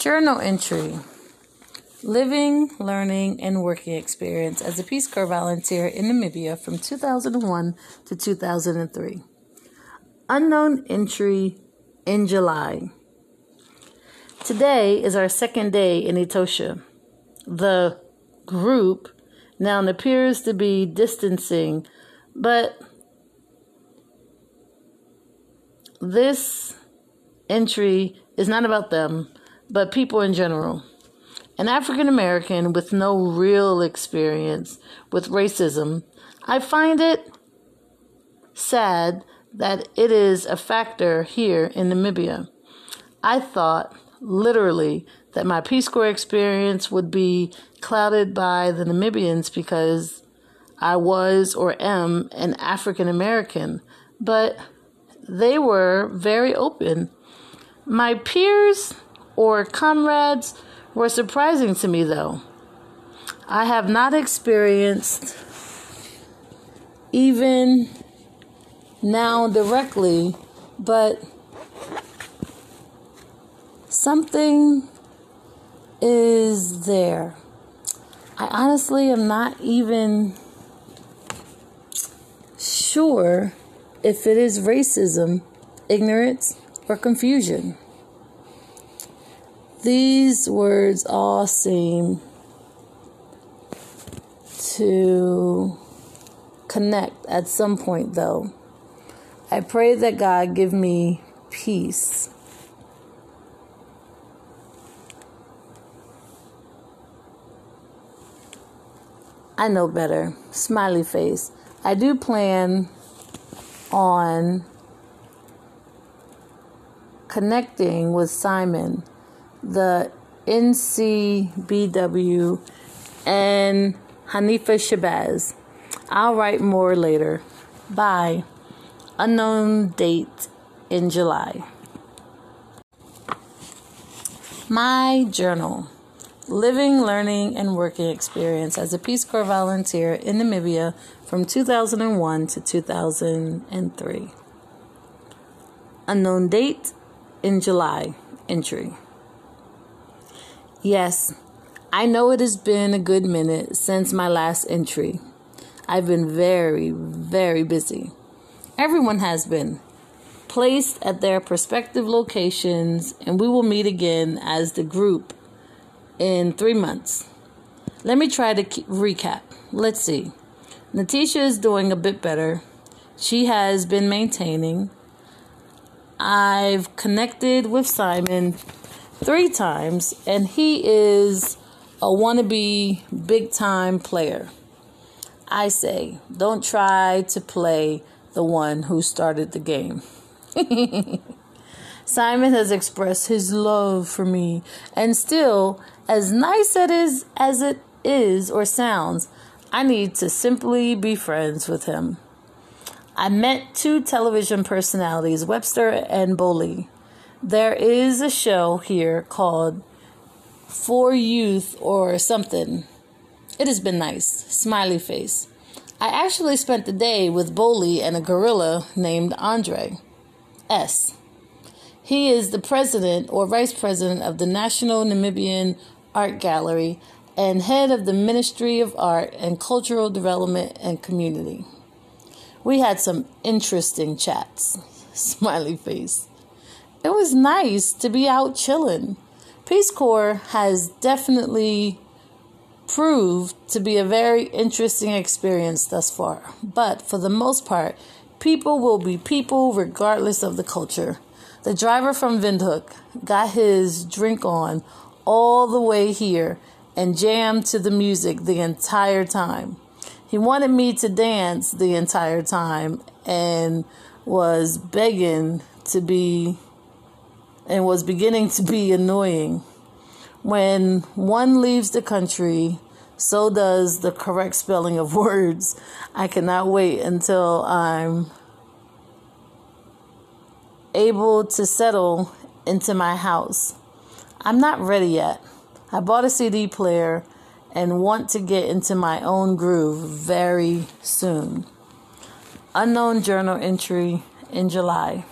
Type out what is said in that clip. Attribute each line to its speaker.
Speaker 1: Journal entry Living, Learning, and Working Experience as a Peace Corps volunteer in Namibia from 2001 to 2003. Unknown entry in July. Today is our second day in Etosha. The group now appears to be distancing, but this entry is not about them but people in general. An African American with no real experience with racism, I find it sad that it is a factor here in Namibia. I thought, literally, that my Peace Corps experience would be clouded by the Namibians because I was or am an African American, but they were very open. My peers or comrades were surprising to me, though. I have not experienced even now directly, but something is there. I honestly am not even sure if it is racism, ignorance, or confusion. These words all seem to connect at some point, though. I pray that God give me peace. I know better. Smiley face. I do plan on connecting with Simon the NCBW, and Hanifa Shabazz. I'll write more later. Bye. Unknown date in July. My journal Living, Learning, and Working Experience as a Peace Corps volunteer in Namibia from 2001 to 2003. Unknown date in July entry. Yes, I know it has been a good minute since my last entry. I've been very, very busy. Everyone has been placed at their prospective locations, and we will meet again as the group in three months. Let me try to recap. Let's see. Natisha is doing a bit better. She has been maintaining. I've connected with Simon three times, and he is a wannabe big time player. I say, don't try to play the one who started the game. Simon has expressed his love for me, and still, as nice it is as it is or sounds, I need to simply be friends with him. I met two television personalities, Webster and Bowley. There is a show here called For Youth or something. It has been nice. Smiley face. I actually spent the day with Bowley and a gorilla named Andre S. He is the president or vice president of the National Namibian Art Gallery and head of the Ministry of Art and Cultural Development and Community. We had some interesting chats. Smiley face it was nice to be out chilling. Peace Corps has definitely proved to be a very interesting experience thus far. But for the most part, people will be people regardless of the culture. The driver from Windhoek got his drink on all the way here and jammed to the music the entire time. He wanted me to dance the entire time and was begging to be and was beginning to be annoying. When one leaves the country, so does the correct spelling of words. I cannot wait until I'm able to settle into my house. I'm not ready yet. I bought a CD player and want to get into my own groove very soon. Unknown journal entry in July.